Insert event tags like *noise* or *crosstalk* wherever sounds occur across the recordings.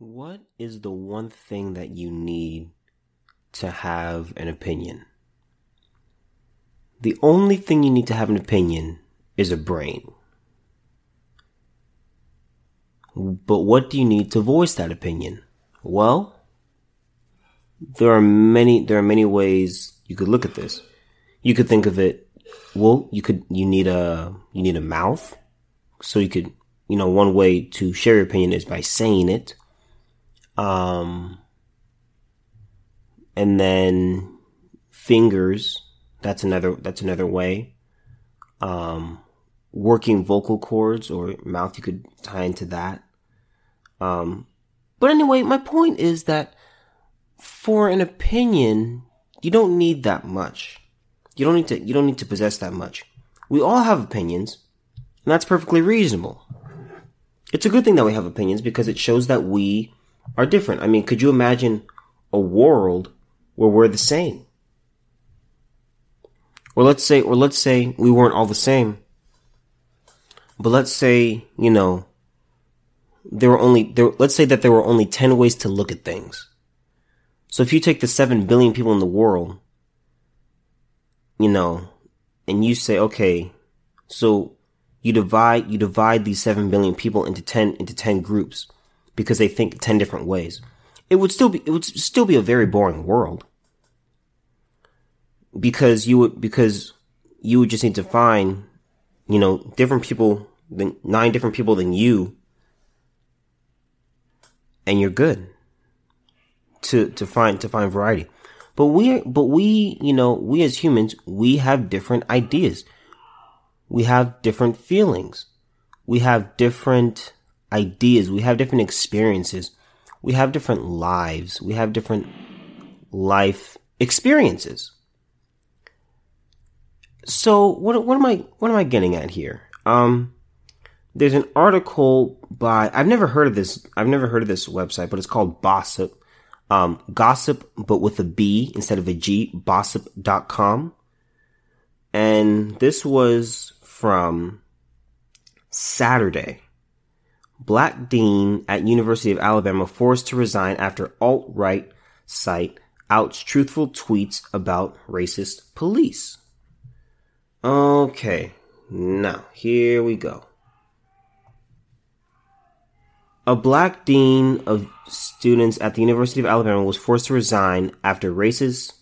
What is the one thing that you need to have an opinion? The only thing you need to have an opinion is a brain. But what do you need to voice that opinion? Well, there are many, there are many ways you could look at this. You could think of it, well, you could, you need a, you need a mouth. So you could, you know, one way to share your opinion is by saying it. Um, and then fingers. That's another, that's another way. Um, working vocal cords or mouth, you could tie into that. Um, but anyway, my point is that for an opinion, you don't need that much. You don't need to, you don't need to possess that much. We all have opinions, and that's perfectly reasonable. It's a good thing that we have opinions because it shows that we are different. I mean, could you imagine a world where we're the same? Or let's say, or let's say we weren't all the same. But let's say, you know, there were only, there, let's say that there were only 10 ways to look at things. So if you take the 7 billion people in the world, you know, and you say, okay, so you divide, you divide these 7 billion people into 10, into 10 groups because they think 10 different ways. It would still be, it would still be a very boring world. Because you would, because you would just need to find, you know, different people, than nine different people than you, and you're good to, to find, to find variety. But we, but we, you know, we as humans, we have different ideas. We have different feelings. We have different ideas. We have different experiences. We have different lives. We have different life experiences. So what what am I what am I getting at here? Um there's an article by I've never heard of this I've never heard of this website, but it's called Bossip. Um gossip but with a B instead of a G, bossip.com. And this was from Saturday. Black dean at University of Alabama forced to resign after alt-right site outs truthful tweets about racist police. Okay, now here we go. A black dean of students at the University of Alabama was forced to resign after racist.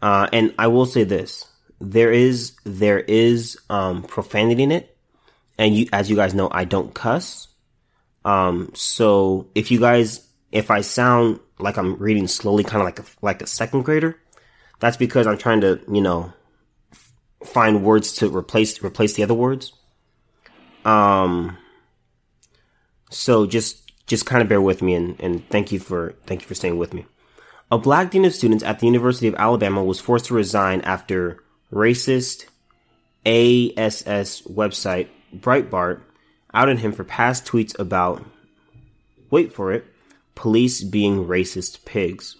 Uh, and I will say this: there is there is um, profanity in it, and you, as you guys know, I don't cuss. Um, so if you guys, if I sound like I'm reading slowly, kind of like a, like a second grader, that's because I'm trying to, you know, find words to replace, replace the other words. Um, so just, just kind of bear with me and, and thank you for, thank you for staying with me. A black dean of students at the University of Alabama was forced to resign after racist ASS website Breitbart outed him for past tweets about, wait for it, police being racist pigs.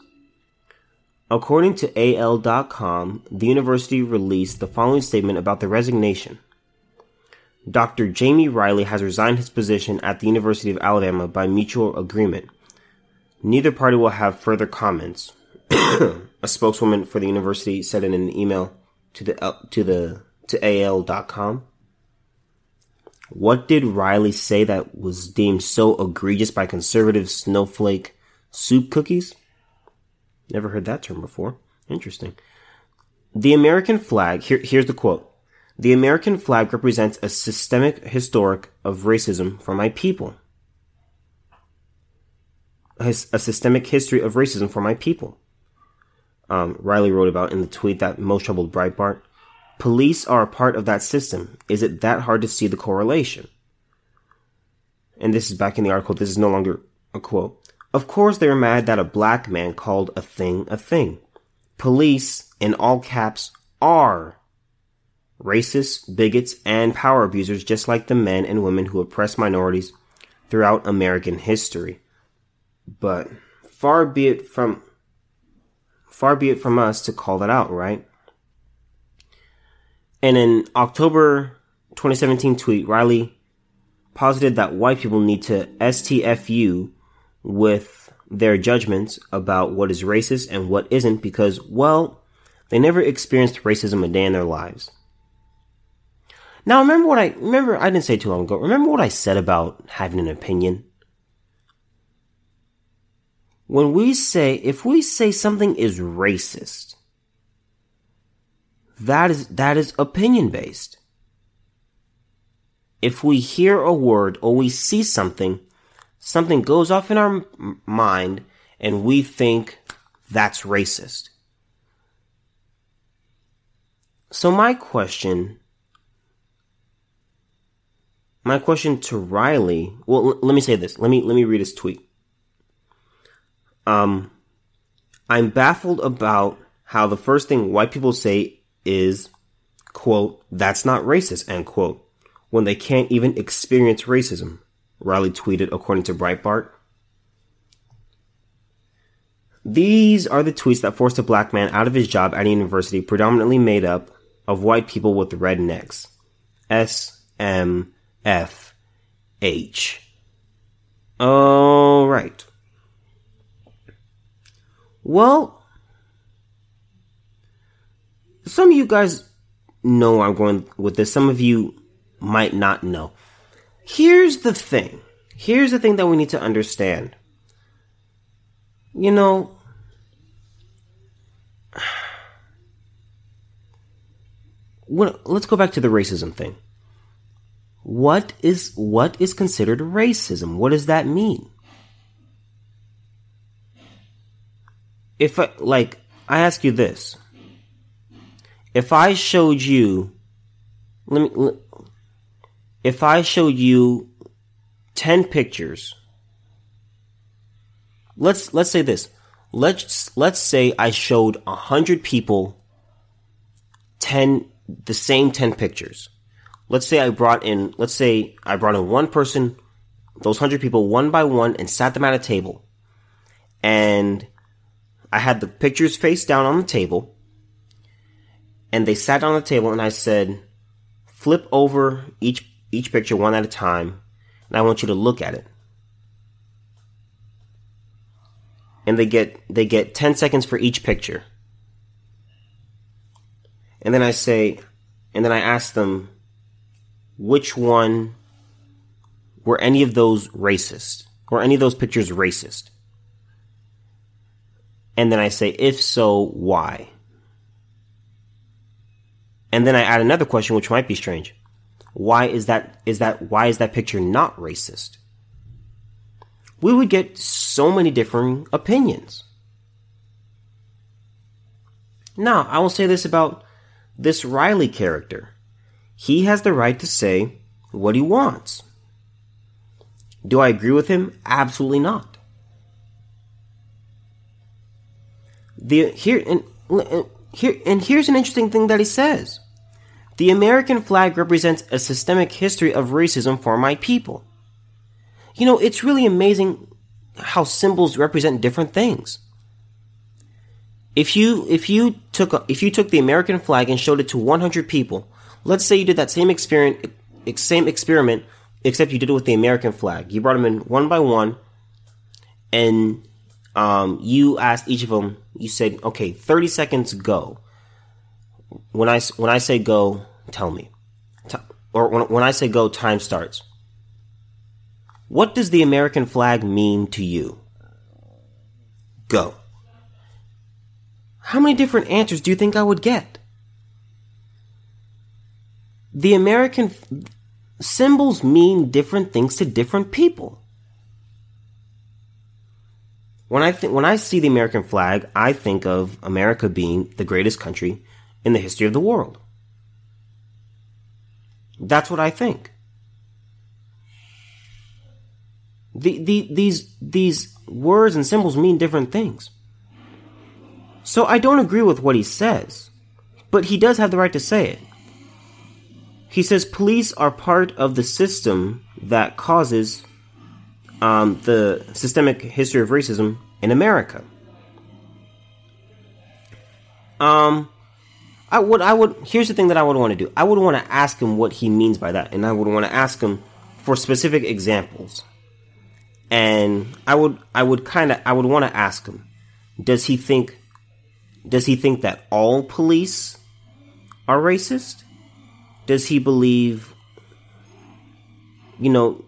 According to AL.com, the university released the following statement about the resignation. Dr. Jamie Riley has resigned his position at the University of Alabama by mutual agreement. Neither party will have further comments. *coughs* a spokeswoman for the university said in an email to the uh, to the to AL.com. What did Riley say that was deemed so egregious by conservative snowflake soup cookies? Never heard that term before. Interesting. The American flag, here, here's the quote. The American flag represents a systemic historic of racism for my people. A, a systemic history of racism for my people. Um, Riley wrote about in the tweet that most troubled Breitbart. Police are a part of that system. Is it that hard to see the correlation? And this is back in the article. This is no longer a quote. Of course, they are mad that a black man called a thing a thing. Police, in all caps, are racists, bigots, and power abusers, just like the men and women who oppress minorities throughout American history. But far be it from far be it from us to call that out, right? In an October 2017 tweet, Riley posited that white people need to STFU with their judgments about what is racist and what isn't because, well, they never experienced racism a day in their lives. Now remember what I remember I didn't say too long ago. Remember what I said about having an opinion? When we say if we say something is racist, that is that is opinion based. If we hear a word or we see something, something goes off in our mind and we think that's racist. So my question my question to Riley, well l- let me say this. Let me let me read his tweet. Um I'm baffled about how the first thing white people say is quote that's not racist end quote when they can't even experience racism. Riley tweeted according to Breitbart. These are the tweets that forced a black man out of his job at a university predominantly made up of white people with red necks. S M F H. All right. Well, some of you guys know I'm going with this. Some of you might not know. Here's the thing. Here's the thing that we need to understand. You know, *sighs* when, let's go back to the racism thing. What is what is considered racism? What does that mean? If I, like I ask you this. If I showed you let me if I showed you 10 pictures let's let's say this. Let's let's say I showed 100 people 10 the same 10 pictures. Let's say I brought in let's say I brought in one person those 100 people one by one and sat them at a table. And I had the pictures face down on the table and they sat on the table and I said flip over each each picture one at a time, and I want you to look at it. And they get they get 10 seconds for each picture. And then I say and then I ask them which one were any of those racist? Were any of those pictures racist? And then I say, if so, why? And then I add another question, which might be strange. Why is that is that why is that picture not racist? We would get so many differing opinions. Now i will say this about this riley character. He has the right to say what he wants. Do i agree with him? Absolutely not. The here and here and here's an interesting thing that he says the American flag represents a systemic history of racism for my people. You know, it's really amazing how symbols represent different things. If you if you took if you took the American flag and showed it to 100 people, let's say you did that same experiment same experiment except you did it with the American flag. You brought them in one by one and um, you asked each of them, you said, okay, 30 seconds go when I when I say go, tell me, or when I say go, time starts. What does the American flag mean to you? Go. How many different answers do you think I would get? The American f- symbols mean different things to different people. When I think when I see the American flag, I think of America being the greatest country in the history of the world. That's what I think. The, the, these, these words and symbols mean different things. So I don't agree with what he says, but he does have the right to say it. He says police are part of the system that causes um, the systemic history of racism in America. Um, I would I would here's the thing that I would want to do. I would want to ask him what he means by that, and I would want to ask him for specific examples. and I would I would kind of I would want to ask him, does he think does he think that all police are racist? Does he believe you know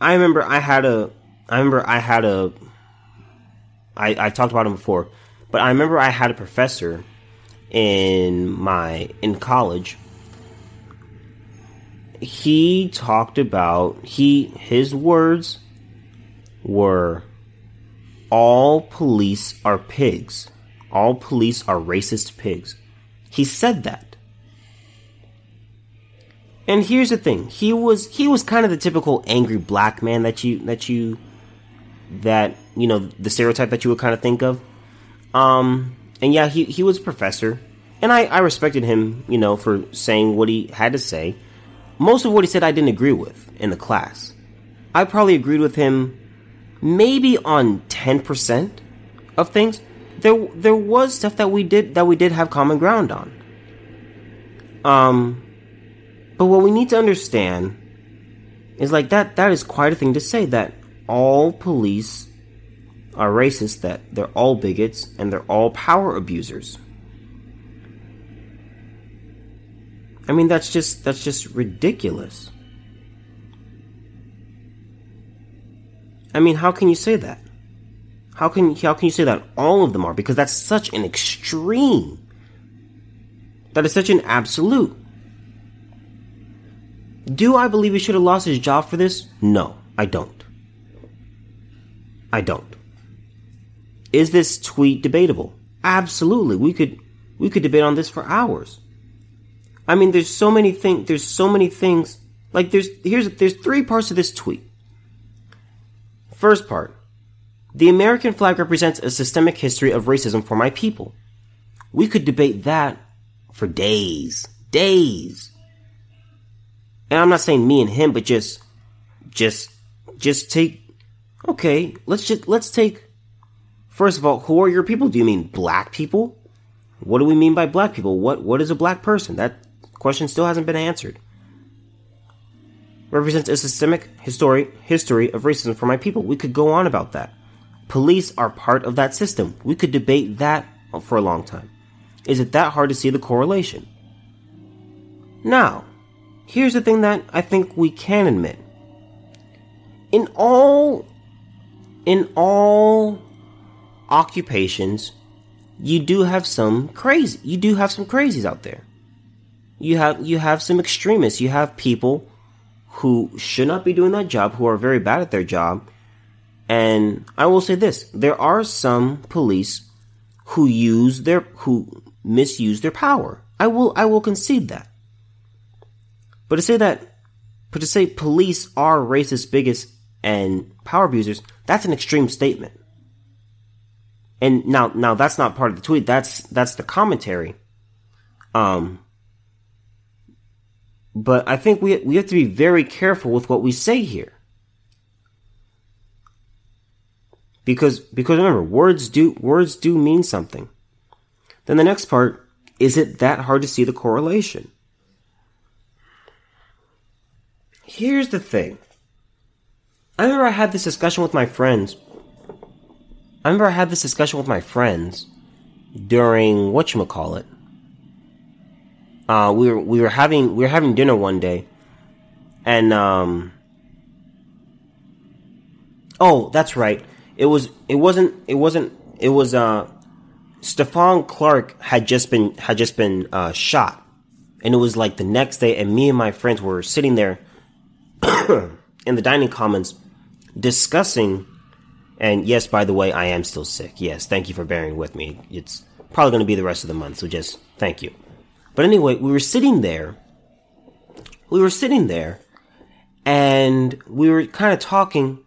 I remember I had a I remember I had a I I talked about him before, but I remember I had a professor in my in college he talked about he his words were all police are pigs. All police are racist pigs. He said that. And here's the thing. He was he was kind of the typical angry black man that you that you that you know the stereotype that you would kind of think of. Um and yeah, he he was a professor and I I respected him, you know, for saying what he had to say. Most of what he said I didn't agree with in the class. I probably agreed with him maybe on 10% of things. There there was stuff that we did that we did have common ground on. Um but what we need to understand is like that that is quite a thing to say that all police are racist, that they're all bigots and they're all power abusers. I mean that's just that's just ridiculous. I mean, how can you say that? How can how can you say that all of them are? Because that's such an extreme. That is such an absolute. Do I believe he should have lost his job for this? No, I don't. I don't. Is this tweet debatable? Absolutely. We could we could debate on this for hours. I mean, there's so many things. There's so many things. Like there's here's there's three parts of this tweet. First part. The American flag represents a systemic history of racism for my people. We could debate that for days, days. And I'm not saying me and him, but just, just, just take, okay, let's just, let's take, first of all, who are your people? Do you mean black people? What do we mean by black people? What, what is a black person? That question still hasn't been answered represents a systemic history history of racism for my people. We could go on about that. Police are part of that system. We could debate that for a long time. Is it that hard to see the correlation? Now, here's the thing that I think we can admit. In all in all occupations, you do have some crazy. You do have some crazies out there. You have you have some extremists. You have people who should not be doing that job, who are very bad at their job. And I will say this, there are some police who use their who misuse their power. I will I will concede that. But to say that but to say police are racist, bigots, and power abusers, that's an extreme statement. And now now that's not part of the tweet, that's that's the commentary. Um but I think we, we have to be very careful with what we say here. Because, because remember, words do, words do mean something. Then the next part, is it that hard to see the correlation? Here's the thing. I remember I had this discussion with my friends. I remember I had this discussion with my friends during whatchamacallit uh, we were we were having we were having dinner one day, and um, oh, that's right. It was it wasn't it wasn't it was uh, Stephon Clark had just been had just been uh, shot, and it was like the next day, and me and my friends were sitting there *coughs* in the dining commons discussing. And yes, by the way, I am still sick. Yes, thank you for bearing with me. It's probably going to be the rest of the month, so just thank you. But anyway, we were sitting there. We were sitting there and we were kind of talking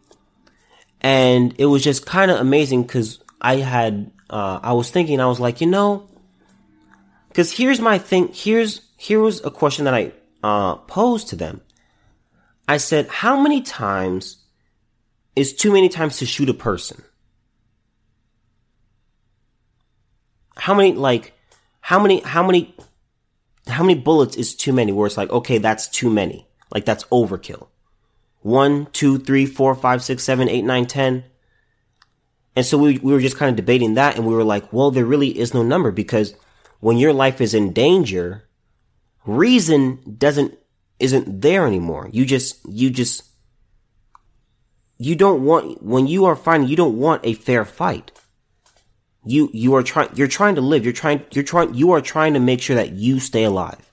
and it was just kind of amazing because I had, uh, I was thinking, I was like, you know, because here's my thing, here's, here was a question that I, uh, posed to them. I said, how many times is too many times to shoot a person? How many, like, how many, how many how many bullets is too many where it's like, okay, that's too many. Like that's overkill. One, two, three, four, five, six, seven, eight, nine, ten. And so we, we were just kind of debating that and we were like, well, there really is no number because when your life is in danger, reason doesn't, isn't there anymore. You just, you just, you don't want, when you are fighting, you don't want a fair fight. You, you are trying, you're trying to live. You're trying, you're trying, you are trying to make sure that you stay alive.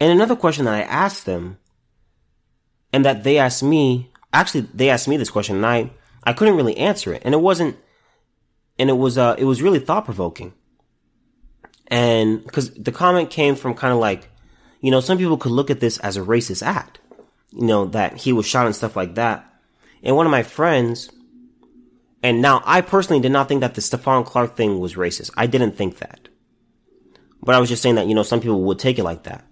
And another question that I asked them and that they asked me, actually they asked me this question and I, I couldn't really answer it. And it wasn't, and it was, uh, it was really thought provoking. And because the comment came from kind of like, you know, some people could look at this as a racist act, you know, that he was shot and stuff like that. And one of my friends, and now I personally did not think that the Stephon Clark thing was racist. I didn't think that. But I was just saying that, you know, some people would take it like that.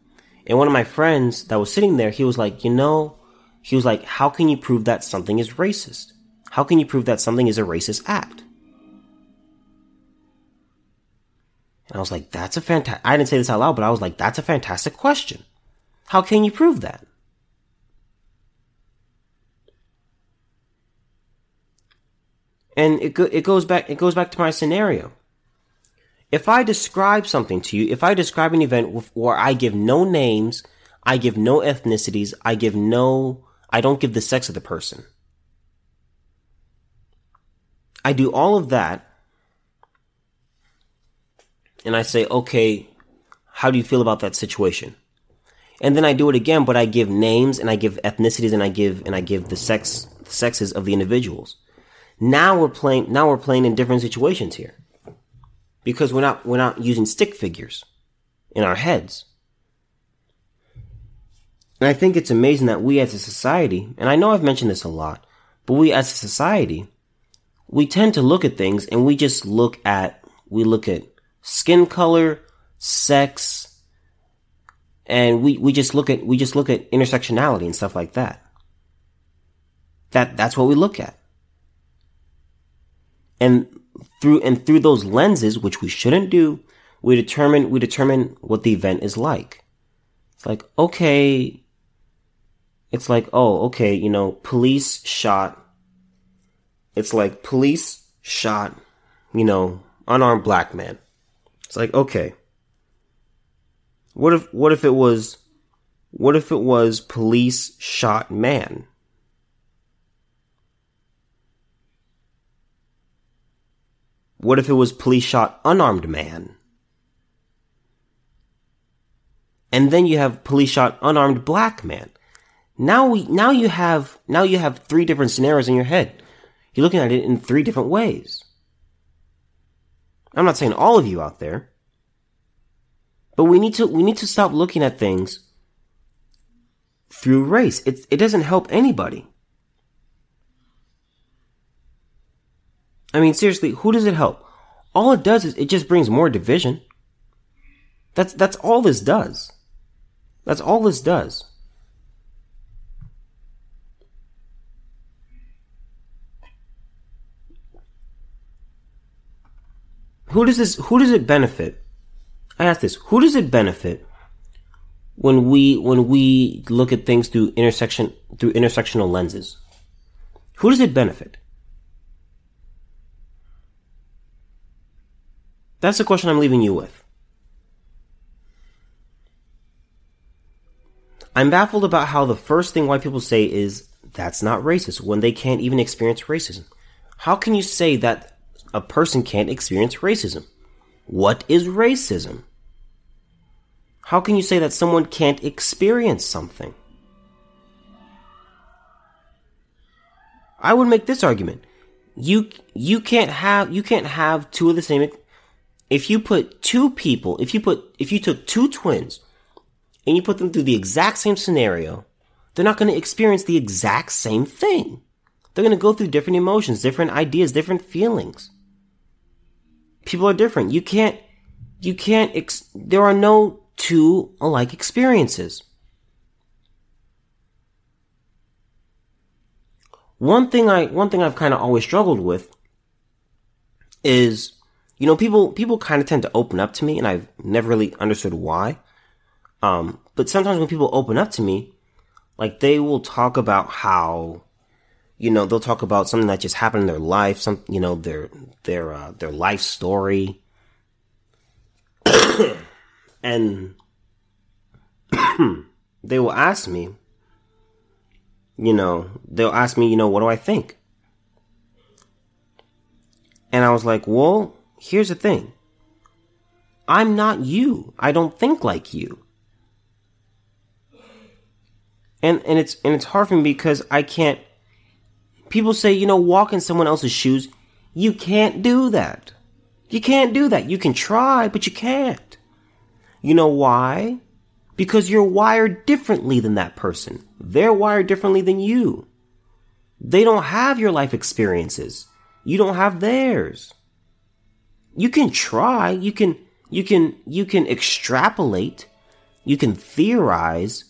And one of my friends that was sitting there, he was like, you know, he was like, how can you prove that something is racist? How can you prove that something is a racist act? And I was like, that's a fantastic, I didn't say this out loud, but I was like, that's a fantastic question. How can you prove that? And it, go- it goes back, it goes back to my scenario. If I describe something to you, if I describe an event where I give no names, I give no ethnicities, I give no, I don't give the sex of the person. I do all of that. And I say, okay, how do you feel about that situation? And then I do it again, but I give names and I give ethnicities and I give, and I give the sex, the sexes of the individuals. Now we're playing, now we're playing in different situations here because we're not we're not using stick figures in our heads. And I think it's amazing that we as a society, and I know I've mentioned this a lot, but we as a society, we tend to look at things and we just look at we look at skin color, sex, and we, we just look at we just look at intersectionality and stuff like that. That that's what we look at. And through and through those lenses, which we shouldn't do, we determine we determine what the event is like. It's like okay, it's like oh okay, you know, police shot. It's like police shot, you know, unarmed black man. It's like okay. What if what if it was what if it was police shot man? What if it was police shot unarmed man? And then you have police shot unarmed black man. Now we, now you have, now you have three different scenarios in your head. You're looking at it in three different ways. I'm not saying all of you out there, but we need to, we need to stop looking at things through race. It, it doesn't help anybody. I mean, seriously, who does it help? All it does is it just brings more division. That's that's all this does. That's all this does. Who does this who does it benefit? I ask this, who does it benefit when we when we look at things through intersection through intersectional lenses? Who does it benefit? That's the question I'm leaving you with. I'm baffled about how the first thing white people say is that's not racist when they can't even experience racism. How can you say that a person can't experience racism? What is racism? How can you say that someone can't experience something? I would make this argument. You you can't have you can't have two of the same if you put two people, if you put, if you took two twins and you put them through the exact same scenario, they're not going to experience the exact same thing. They're going to go through different emotions, different ideas, different feelings. People are different. You can't, you can't, ex- there are no two alike experiences. One thing I, one thing I've kind of always struggled with is you know, people, people kind of tend to open up to me and I've never really understood why. Um, but sometimes when people open up to me, like they will talk about how you know they'll talk about something that just happened in their life some you know their their uh, their life story *coughs* and *coughs* they will ask me you know they'll ask me you know what do i think and i was like well here's the thing i'm not you i don't think like you and and it's and it's hard for me because I can't. People say, you know, walk in someone else's shoes. You can't do that. You can't do that. You can try, but you can't. You know why? Because you're wired differently than that person. They're wired differently than you. They don't have your life experiences. You don't have theirs. You can try. You can, you can, you can extrapolate. You can theorize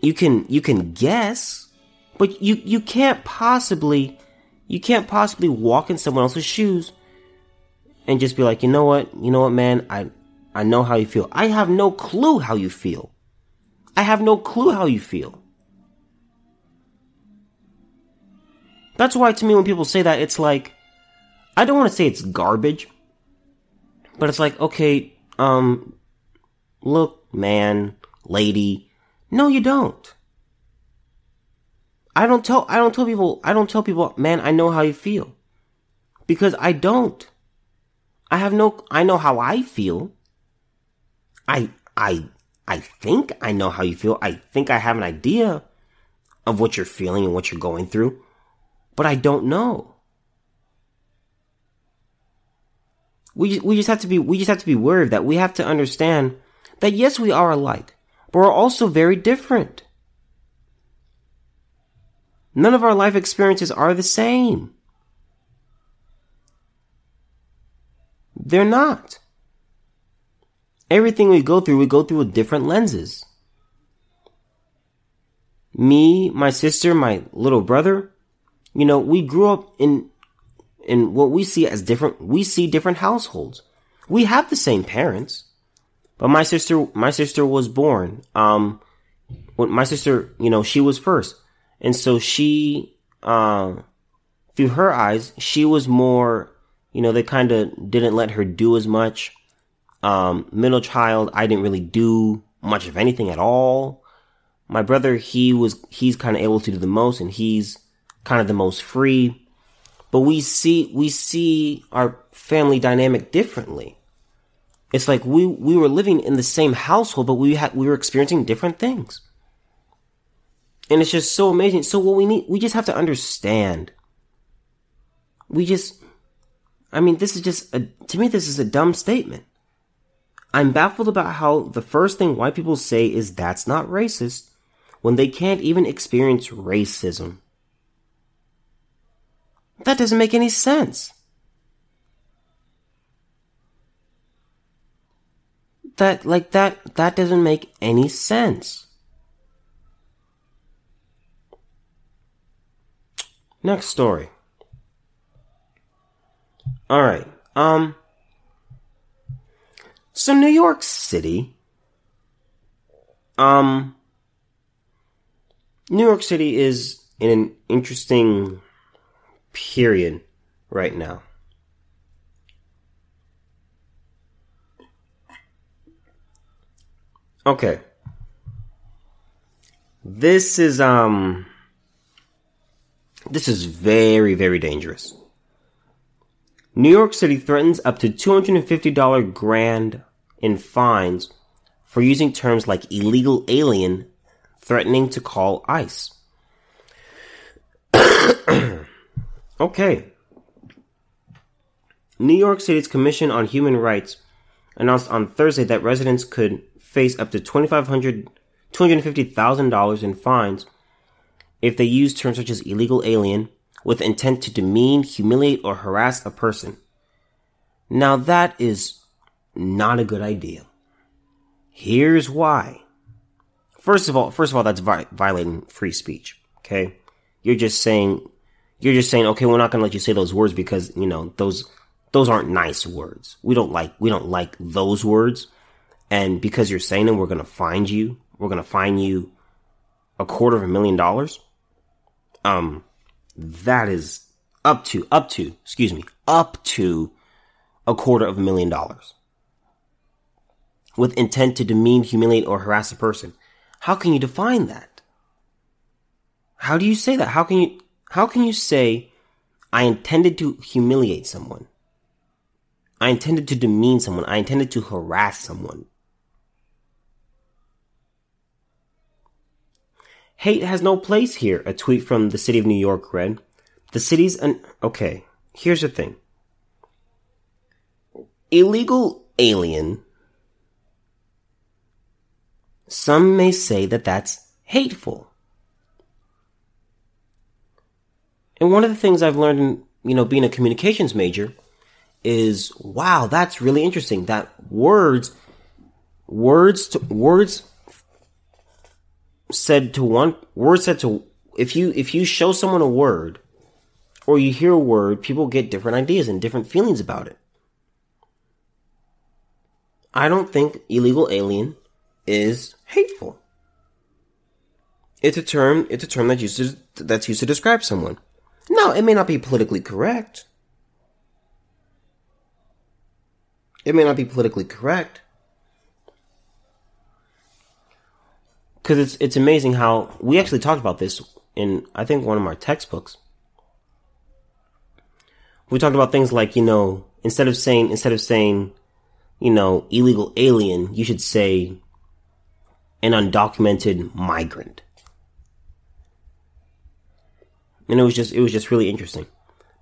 you can you can guess, but you you can't possibly you can't possibly walk in someone else's shoes and just be like, you know what, you know what, man, I I know how you feel. I have no clue how you feel. I have no clue how you feel. That's why to me when people say that it's like I don't want to say it's garbage, but it's like, okay, um look, man, lady, no, you don't. I don't tell I don't tell people I don't tell people, man, I know how you feel. Because I don't. I have no I know how I feel. I I I think I know how you feel. I think I have an idea of what you're feeling and what you're going through, but I don't know. We we just have to be we just have to be aware of that. We have to understand that yes, we are alike but we are also very different. None of our life experiences are the same. They're not. Everything we go through, we go through with different lenses. Me, my sister, my little brother, you know, we grew up in, in what we see as different, we see different households. We have the same parents. But my sister, my sister was born. Um, when my sister, you know, she was first, and so she, uh, through her eyes, she was more, you know, they kind of didn't let her do as much. Um, middle child, I didn't really do much of anything at all. My brother, he was, he's kind of able to do the most, and he's kind of the most free. But we see, we see our family dynamic differently it's like we we were living in the same household, but we had we were experiencing different things. And it's just so amazing. So what we need we just have to understand. We just I mean, this is just a to me this is a dumb statement. I'm baffled about how the first thing white people say is that's not racist when they can't even experience racism. That doesn't make any sense. that like that that doesn't make any sense. Next story. All right. Um so New York City um New York City is in an interesting period right now. Okay. This is um this is very very dangerous. New York City threatens up to $250 grand in fines for using terms like illegal alien threatening to call ICE. *clears throat* okay. New York City's Commission on Human Rights announced on Thursday that residents could face up to $2,500, $250,000 in fines if they use terms such as illegal alien with intent to demean, humiliate, or harass a person. Now that is not a good idea. Here's why. First of all, first of all, that's vi- violating free speech. Okay, you're just saying, you're just saying, okay, we're not going to let you say those words because you know those those aren't nice words. We don't like we don't like those words. And because you're saying them, we're going to find you. We're going to find you a quarter of a million dollars. Um, that is up to, up to, excuse me, up to a quarter of a million dollars. With intent to demean, humiliate, or harass a person. How can you define that? How do you say that? How can you, how can you say, I intended to humiliate someone? I intended to demean someone. I intended to harass someone. Hate has no place here, a tweet from the city of New York read. The city's an, okay, here's the thing. Illegal alien. Some may say that that's hateful. And one of the things I've learned in, you know, being a communications major is, wow, that's really interesting. That words, words to, words said to one, words said to, if you, if you show someone a word, or you hear a word, people get different ideas and different feelings about it. I don't think illegal alien is hateful. It's a term, it's a term that's used to, that's used to describe someone. No, it may not be politically correct. It may not be politically correct. Cause it's, it's amazing how we actually talked about this in, I think, one of our textbooks. We talked about things like, you know, instead of saying, instead of saying, you know, illegal alien, you should say an undocumented migrant. And it was just, it was just really interesting.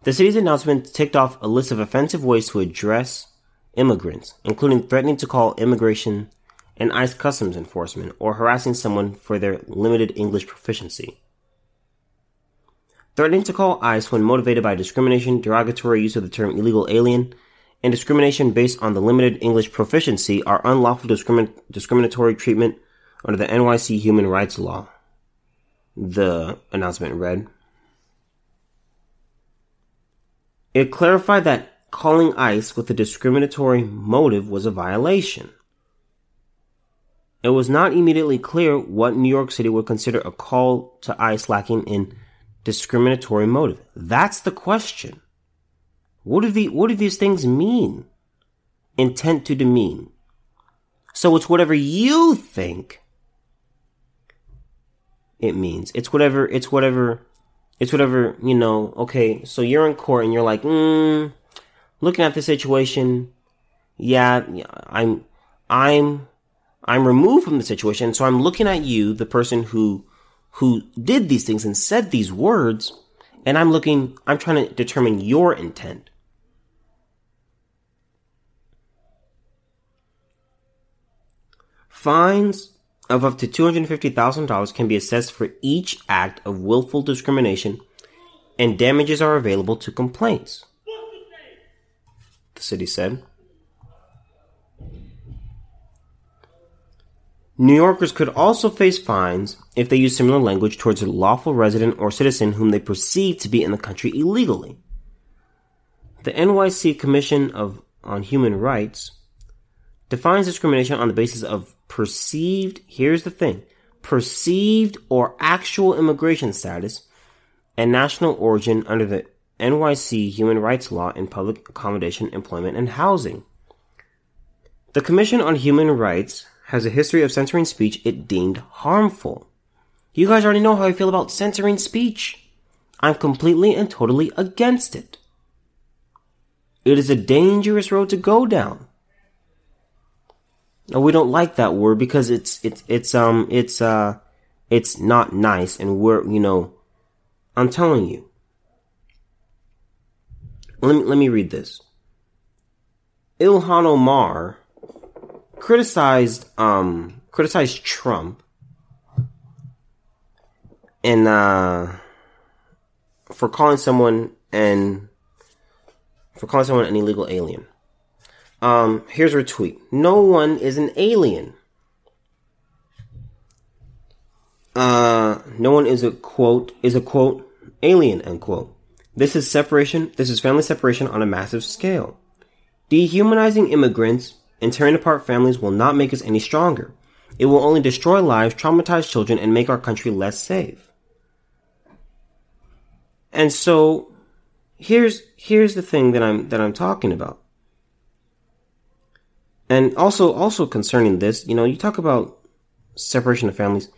The city's announcement ticked off a list of offensive ways to address immigrants, including threatening to call immigration and ICE customs enforcement or harassing someone for their limited English proficiency. Threatening to call ICE when motivated by discrimination, derogatory use of the term illegal alien, and discrimination based on the limited English proficiency are unlawful discrimin- discriminatory treatment under the NYC human rights law. The announcement read. It clarified that calling ICE with a discriminatory motive was a violation. It was not immediately clear what New York City would consider a call to ICE lacking in discriminatory motive. That's the question. What do the what do these things mean? Intent to demean. So it's whatever you think it means. It's whatever it's whatever it's whatever, you know, okay, so you're in court and you're like, mm, looking at the situation, yeah, I'm, I'm, I'm removed from the situation. So I'm looking at you, the person who, who did these things and said these words, and I'm looking, I'm trying to determine your intent. Fines of up to $250,000 can be assessed for each act of willful discrimination, and damages are available to complaints the city said. New Yorkers could also face fines if they use similar language towards a lawful resident or citizen whom they perceive to be in the country illegally. The NYC Commission of, on Human Rights defines discrimination on the basis of perceived, here's the thing, perceived or actual immigration status and national origin under the NYC Human Rights Law in Public Accommodation, Employment, and Housing. The Commission on Human Rights has a history of censoring speech it deemed harmful. You guys already know how I feel about censoring speech. I'm completely and totally against it. It is a dangerous road to go down. No, we don't like that word because it's it's it's um it's uh it's not nice and we're you know I'm telling you let me, let me read this. Ilhan Omar criticized um criticized Trump and uh for calling someone and for calling someone an illegal alien. Um here's her tweet. No one is an alien. Uh no one is a quote is a quote alien end quote. This is separation, this is family separation on a massive scale. Dehumanizing immigrants and tearing apart families will not make us any stronger. It will only destroy lives, traumatize children, and make our country less safe. And so here's here's the thing that I'm that I'm talking about. And also also concerning this, you know, you talk about separation of families.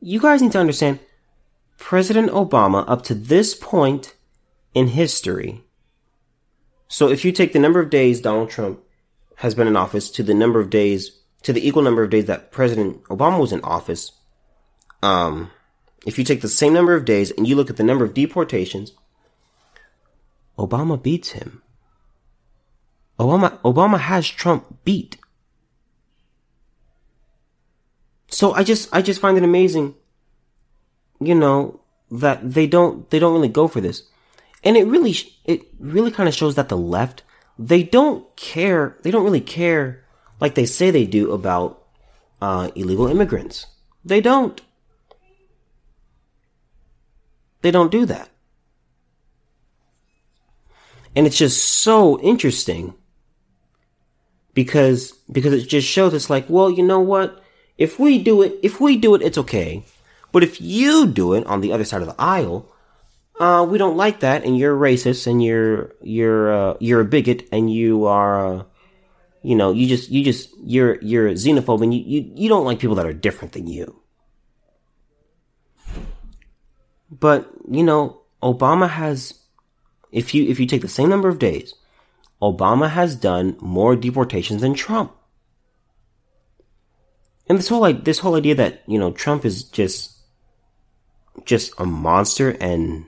You guys need to understand President Obama up to this point in history. So if you take the number of days Donald Trump has been in office to the number of days to the equal number of days that President Obama was in office, um, if you take the same number of days and you look at the number of deportations, Obama beats him. Obama Obama has Trump beat. So I just I just find it amazing, you know, that they don't they don't really go for this, and it really it really kind of shows that the left they don't care they don't really care like they say they do about uh, illegal immigrants. They don't. They don't do that. And it's just so interesting because because it just shows it's like, well, you know what? If we do it, if we do it, it's okay. But if you do it on the other side of the aisle, uh, we don't like that, and you're racist, and you're you're uh, you're a bigot, and you are, uh, you know, you just you just you're you're xenophobe, and you, you you don't like people that are different than you. But, you know, Obama has, if you, if you take the same number of days, Obama has done more deportations than Trump. And this whole, like, this whole idea that, you know, Trump is just, just a monster and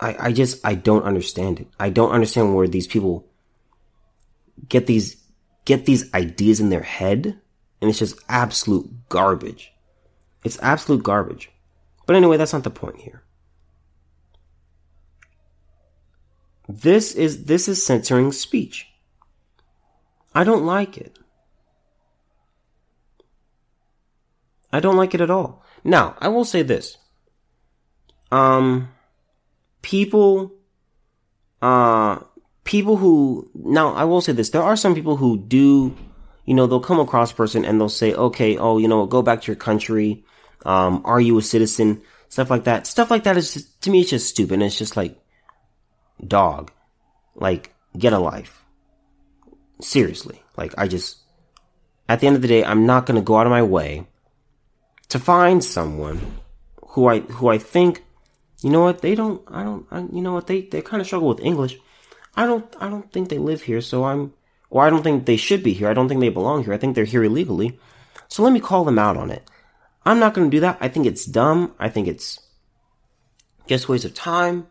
I, I just, I don't understand it. I don't understand where these people get these, get these ideas in their head and it's just absolute garbage. It's absolute garbage. But anyway, that's not the point here. This is this is censoring speech. I don't like it. I don't like it at all. Now, I will say this. Um people uh people who now I will say this. There are some people who do you know, they'll come across a person and they'll say, okay, oh, you know, go back to your country um, are you a citizen? Stuff like that. Stuff like that is just, to me, it's just stupid. It's just like, dog, like, get a life. Seriously. Like, I just, at the end of the day, I'm not to go out of my way to find someone who I, who I think, you know what, they don't, I don't, I, you know what, they, they kind of struggle with English. I don't, I don't think they live here, so I'm, or I don't think they should be here. I don't think they belong here. I think they're here illegally. So let me call them out on it. I'm not to do that. I think it's dumb. I think it's just waste of time.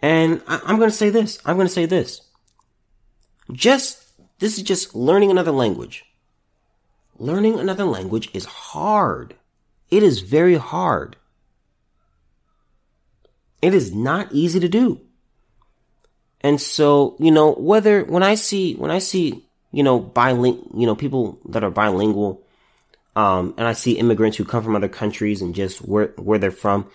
And I, am going to say this. I'm going to say this. Just, this is just learning another language. Learning another language is hard. It is very hard. It is not easy to do. And so, you know, whether, when I see, when I see, you know, bilingual, you know, people that are bilingual, um, and I see immigrants who come from other countries and just where, where they're from.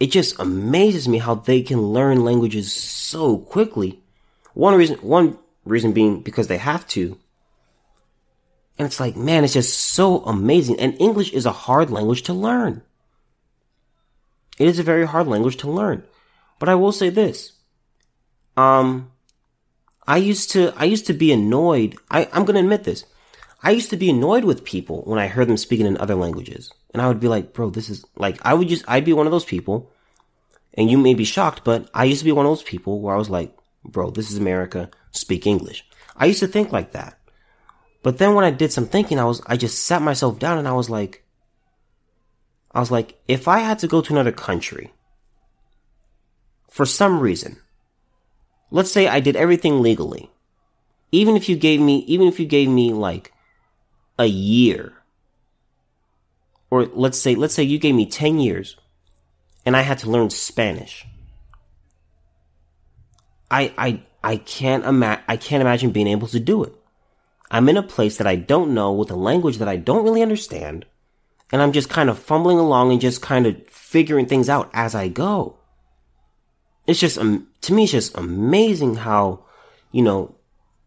It just amazes me how they can learn languages so quickly. One reason, one reason being because they have to. And it's like, man, it's just so amazing. And English is a hard language to learn. It is a very hard language to learn. But I will say this. Um, I used to, I used to be annoyed. I, I'm going to admit this. I used to be annoyed with people when I heard them speaking in other languages. And I would be like, bro, this is like, I would just, I'd be one of those people. And you may be shocked, but I used to be one of those people where I was like, bro, this is America, speak English. I used to think like that. But then when I did some thinking, I was, I just sat myself down and I was like, I was like, if I had to go to another country for some reason, let's say I did everything legally, even if you gave me, even if you gave me like a year, or let's say, let's say you gave me 10 years and I had to learn Spanish. I, I, I can't ima- I can't imagine being able to do it. I'm in a place that I don't know with a language that I don't really understand. And I'm just kind of fumbling along and just kind of figuring things out as I go. It's just, um, to me, it's just amazing how, you know,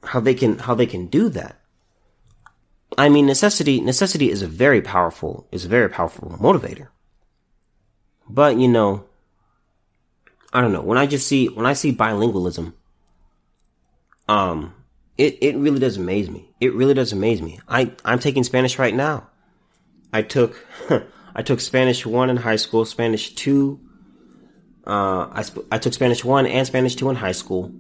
how they can, how they can do that. I mean, necessity, necessity is a very powerful, is a very powerful motivator. But, you know, I don't know. When I just see, when I see bilingualism, um, it, it really does amaze me. It really does amaze me. I, I'm taking Spanish right now. I took, *laughs* I took Spanish 1 in high school, Spanish 2, uh, I, sp- I took Spanish 1 and Spanish 2 in high school.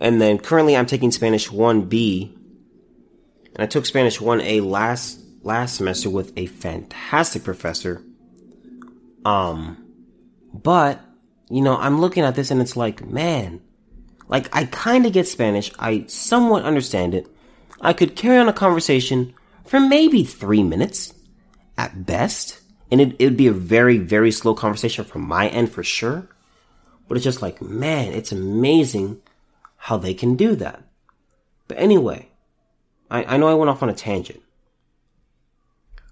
And then currently I'm taking Spanish 1B. And I took Spanish 1A last, last semester with a fantastic professor. Um, but, you know, I'm looking at this and it's like, man, like, I kind of get Spanish. I somewhat understand it. I could carry on a conversation for maybe three minutes at best. And it, it'd be a very, very slow conversation from my end for sure. But it's just like, man, it's amazing how they can do that. But anyway, I, I know I went off on a tangent.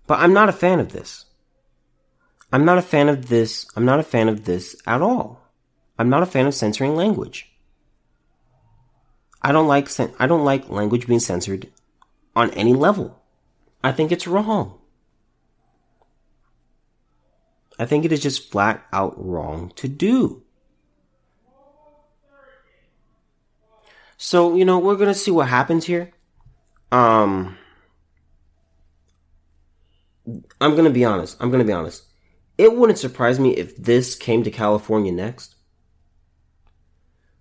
But I'm not a fan of this. I'm not a fan of this. I'm not a fan of this at all. I'm not a fan of censoring language. I don't like I don't like language being censored on any level. I think it's wrong. I think it is just flat out wrong to do. So, you know, we're going to see what happens here. Um I'm to be honest. I'm to be honest. It wouldn't surprise me if this came to California next.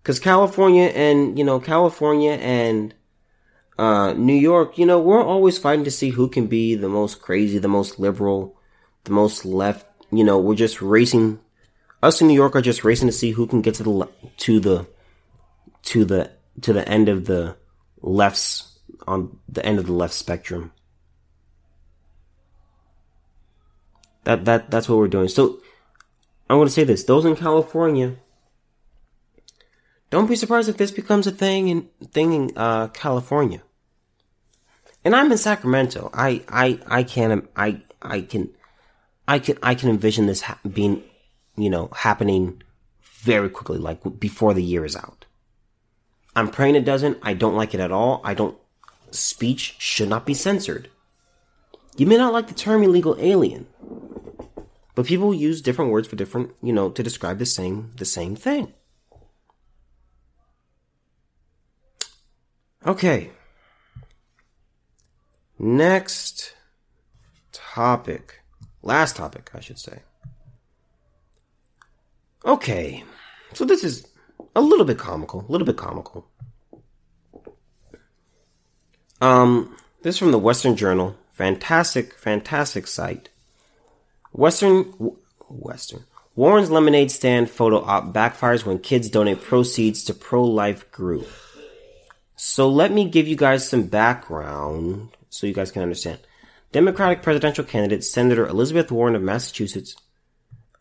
Cause California and, you know, California and, uh, New York, you know, we're always fighting to see who can be the most crazy, the most liberal, the most left. You know, we're just racing. Us in New York are just racing to see who can get to the to the to the to the end of the lefts on the end of the left spectrum. That that that's what we're doing. So I'm going to say this: those in California don't be surprised if this becomes a thing in thing in uh, California. And I'm in Sacramento. I I I can I I can I can I can envision this ha- being you know happening very quickly, like before the year is out. I'm praying it doesn't. I don't like it at all. I don't. Speech should not be censored. You may not like the term illegal alien, but people use different words for different, you know, to describe the same the same thing. Okay. Next topic. Last topic, I should say. Okay. So this is a little bit comical, a little bit comical. Um, this is from the Western Journal. Fantastic, fantastic site. Western, Western. Warren's lemonade stand photo op backfires when kids donate proceeds to pro-life group. So let me give you guys some background so you guys can understand. Democratic presidential candidate Senator Elizabeth Warren of Massachusetts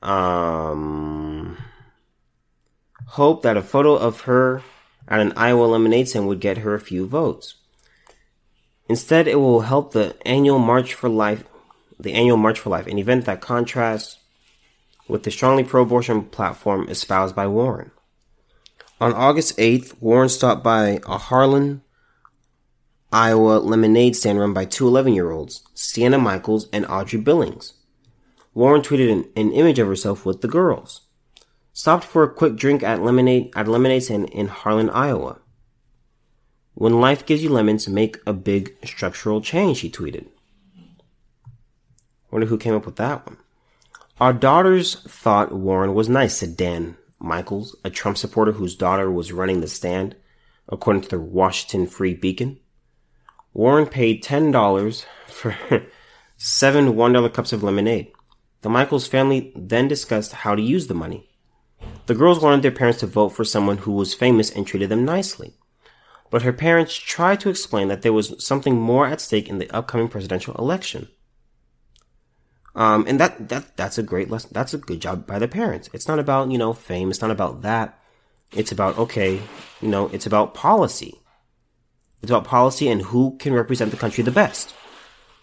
um, hoped that a photo of her at an Iowa lemonade stand would get her a few votes. Instead, it will help the annual March for Life, the annual March for Life, an event that contrasts with the strongly pro-abortion platform espoused by Warren. On August 8th, Warren stopped by a Harlan, Iowa lemonade stand run by two 11 year olds, Sienna Michaels and Audrey Billings. Warren tweeted an, an, image of herself with the girls. Stopped for a quick drink at lemonade at lemonade stand in Harlan, Iowa. When life gives you lemons, make a big structural change, he tweeted. Wonder who came up with that one. Our daughters thought Warren was nice, said Dan Michaels, a Trump supporter whose daughter was running the stand, according to the Washington Free Beacon. Warren paid $10 for *laughs* seven $1 cups of lemonade. The Michaels family then discussed how to use the money. The girls wanted their parents to vote for someone who was famous and treated them nicely. But her parents tried to explain that there was something more at stake in the upcoming presidential election. Um, and that, that, that's a great lesson. That's a good job by the parents. It's not about, you know, fame. It's not about that. It's about, okay, you know, it's about policy. It's about policy and who can represent the country the best.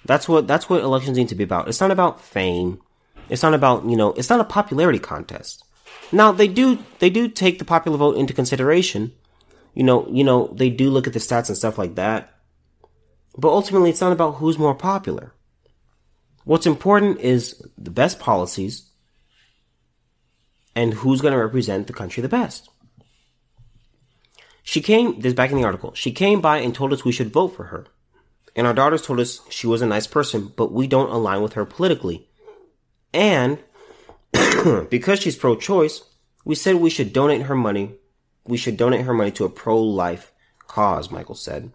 That's what, that's what elections need to be about. It's not about fame. It's not about, you know, it's not a popularity contest. Now, they do, they do take the popular vote into consideration. You know, you know, they do look at the stats and stuff like that. But ultimately, it's not about who's more popular. What's important is the best policies and who's going to represent the country the best. She came, this back in the article, she came by and told us we should vote for her. And our daughters told us she was a nice person, but we don't align with her politically. And *clears throat* because she's pro choice, we said we should donate her money. We should donate her money to a pro life cause, Michael said.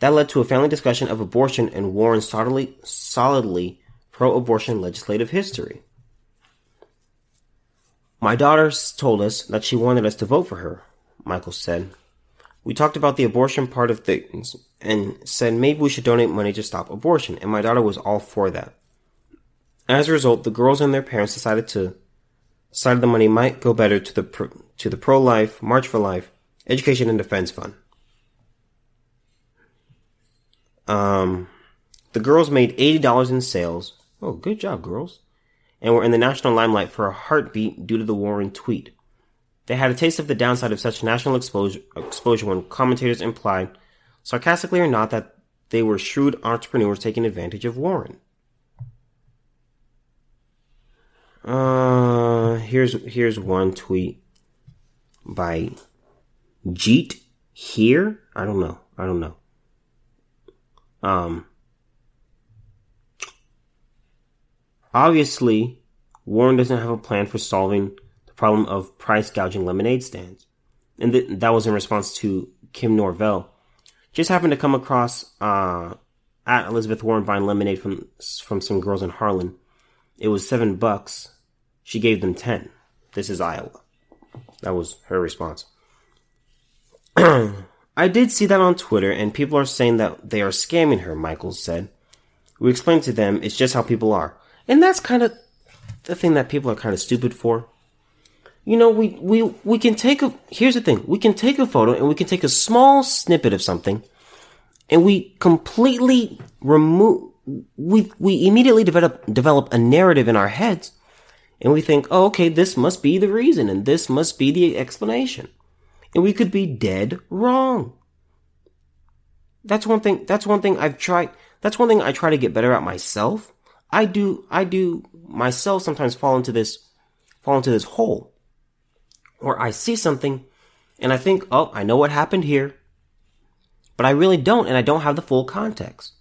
That led to a family discussion of abortion and Warren's solidly, solidly pro abortion legislative history. My daughter told us that she wanted us to vote for her, Michael said. We talked about the abortion part of things and said maybe we should donate money to stop abortion, and my daughter was all for that. As a result, the girls and their parents decided to decided the money might go better to the to the pro-life, March for Life, Education and Defense Fund. Um, the girls made eighty dollars in sales. Oh, good job, girls! And were in the national limelight for a heartbeat due to the Warren tweet. They had a taste of the downside of such national exposure, exposure when commentators implied, sarcastically or not, that they were shrewd entrepreneurs taking advantage of Warren. Uh, here's here's one tweet by Jeet Heer. I don't know. I don't know. Um, obviously, Warren doesn't have a plan for solving the problem of price gouging lemonade stands. And th- that was in response to Kim Norvell. Just happened to come across uh, at Elizabeth Warren buying lemonade from from some girls in Harlan. It was seven bucks. She gave them ten. This is Iowa. That was her response. *clears throat* I did see that on Twitter, and people are saying that they are scamming her, Michaels said. We explained to them it's just how people are. And that's kind of the thing that people are kind of stupid for you know, we, we, we can take a, here's the thing, we can take a photo and we can take a small snippet of something and we completely remove, we, we immediately develop, develop a narrative in our heads and we think, oh, okay, this must be the reason and this must be the explanation. And we could be dead wrong. That's one thing, that's one thing I've tried, that's one thing I try to get better at myself. I do, I do myself sometimes fall into this, fall into this hole or I see something and I think, oh, I know what happened here. But I really don't, and I don't have the full context.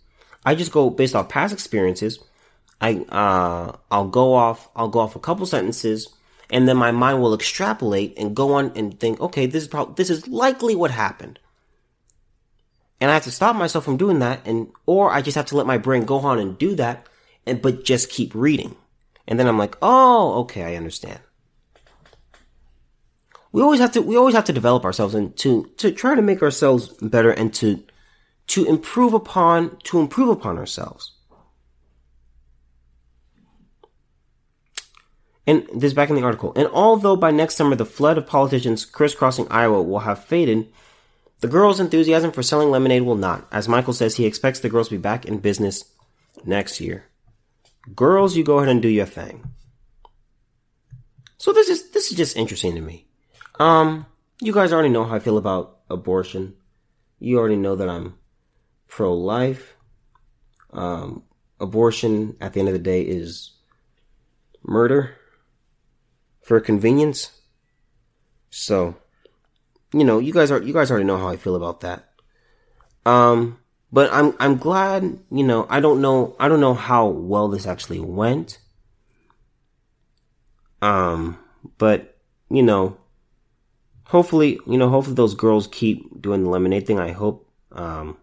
I just go based off past experiences. I uh, I'll go off I'll go off a couple sentences, and then my mind will extrapolate and go on and think, okay, this is probably this is likely what happened. And I have to stop myself from doing that, and or I just have to let my brain go on and do that, and but just keep reading. And then I'm like, oh, okay, I understand we always have to we always have to develop ourselves and to to try to make ourselves better and to to improve upon to improve upon ourselves. And this back in the article. And although by next summer the flood of politicians crisscrossing Iowa will have faded, the girls' enthusiasm for selling lemonade will not. As Michael says, he expects the girls to be back in business next year. Girls, you go ahead and do your thing. So this is this is just interesting to me. Um, you guys already know how I feel about abortion. You already know that I'm pro life. Um, abortion at the end of the day is murder for convenience. So, you know, you guys are you guys already know how I feel about that. Um, but I'm I'm glad, you know, I don't know I don't know how well this actually went. Um, but you know, hopefully, you know, hopefully those girls keep doing the lemonade thing. I hope, um,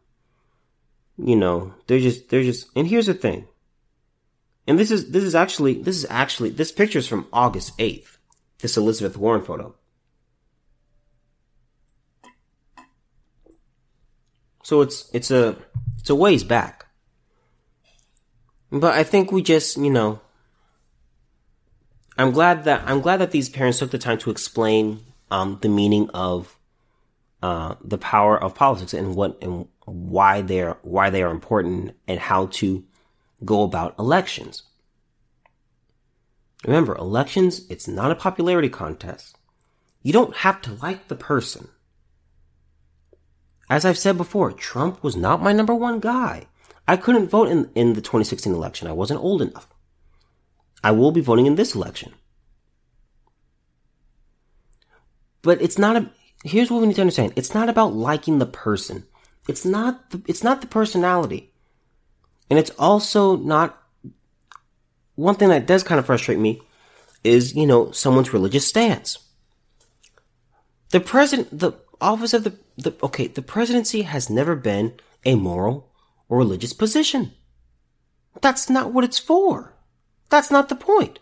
you know, they're just, they're just, and here's the thing. And this is, this is actually, this is actually, this picture is from August 8th. This Elizabeth Warren photo. So it's, it's a, it's a ways back. But I think we just, you know, I'm glad that, I'm glad that these parents took the time to explain um, the meaning of uh, the power of politics and what and why they're why they are important and how to go about elections. Remember, elections, it's not a popularity contest. You don't have to like the person. As I've said before, Trump was not my number one guy. I couldn't vote in, in the 2016 election. I wasn't old enough. I will be voting in this election. But it's not a, here's what we need to understand. It's not about liking the person. It's not the, it's not the personality. And it's also not, one thing that does kind of frustrate me is, you know, someone's religious stance. The president, the office of the, the, okay, the presidency has never been a moral or religious position. That's not what it's for. That's not the point.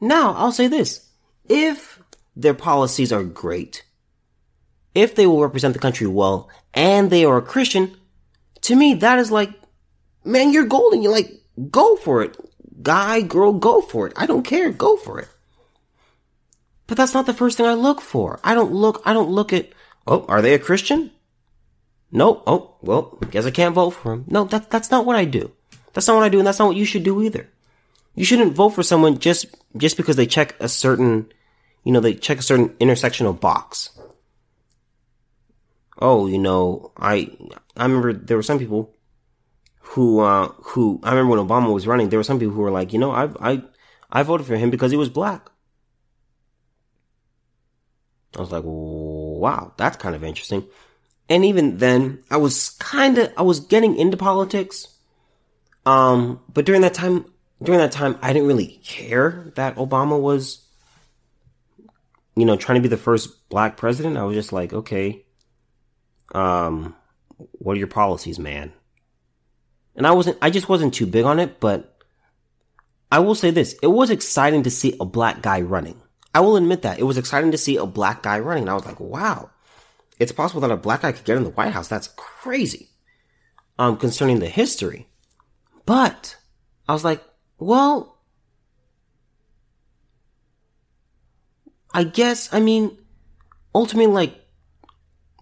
Now, I'll say this. If their policies are great, if they will represent the country well, and they are a Christian, to me, that is like, man, you're golden. You're like, go for it. Guy, girl, go for it. I don't care. Go for it. But that's not the first thing I look for. I don't look, I don't look at, oh, are they a Christian? No. Oh, well, guess I can't vote for him. No, that, that's not what I do. That's not what I do, and that's not what you should do either. You shouldn't vote for someone just, just because they check a certain, you know, they check a certain intersectional box. Oh, you know, I, I remember there were some people who, uh, who, I remember when Obama was running, there were some people who were like, you know, I, I, I voted for him because he was black. I was like, wow, that's kind of interesting. And even then, I was kind of, I was getting into politics. Um, but during that time, during that time, I didn't really care that Obama was, you know, trying to be the first black president. I was just like, okay, um, what are your policies, man? And I wasn't, I just wasn't too big on it, but I will say this. It was exciting to see a black guy running. I will admit that. It was exciting to see a black guy running. And I was like, wow, it's possible that a black guy could get in the White House. That's crazy. Um, concerning the history. But I was like, well, I guess, I mean, ultimately, like,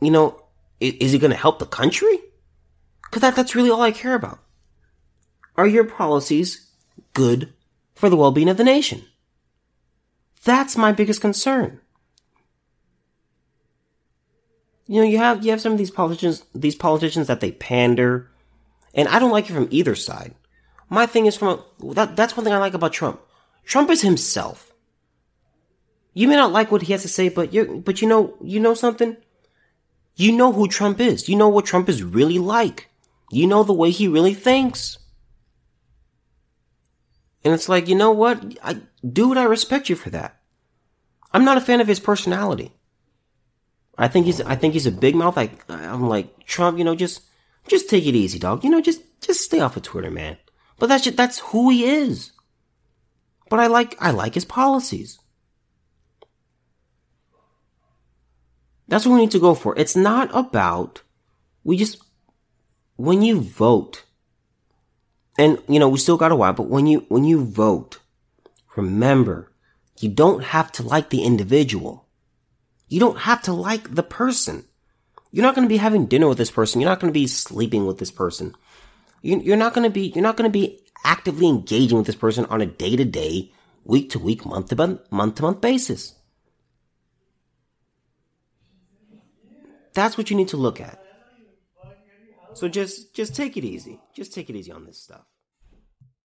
you know, is, is he going to help the country? Cause that, that's really all I care about. Are your policies good for the well-being of the nation? That's my biggest concern. You know, you have you have some of these politicians these politicians that they pander, and I don't like it from either side. My thing is from a, that that's one thing I like about Trump. Trump is himself. You may not like what he has to say, but you but you know you know something. You know who Trump is. You know what Trump is really like. You know the way he really thinks. And it's like, you know what? I, dude, I respect you for that. I'm not a fan of his personality. I think he's, I think he's a big mouth. Like, I'm like, Trump, you know, just, just take it easy, dog. You know, just, just stay off of Twitter, man. But that's just, that's who he is. But I like, I like his policies. That's what we need to go for. It's not about, we just, when you vote, and you know, we still got a while, but when you, when you vote, remember, you don't have to like the individual. You don't have to like the person. You're not going to be having dinner with this person. You're not going to be sleeping with this person. You're not going to be, you're not going to be actively engaging with this person on a day to day, week to week, month to month, month to month basis. That's what you need to look at. So just, just take it easy. Just take it easy on this stuff.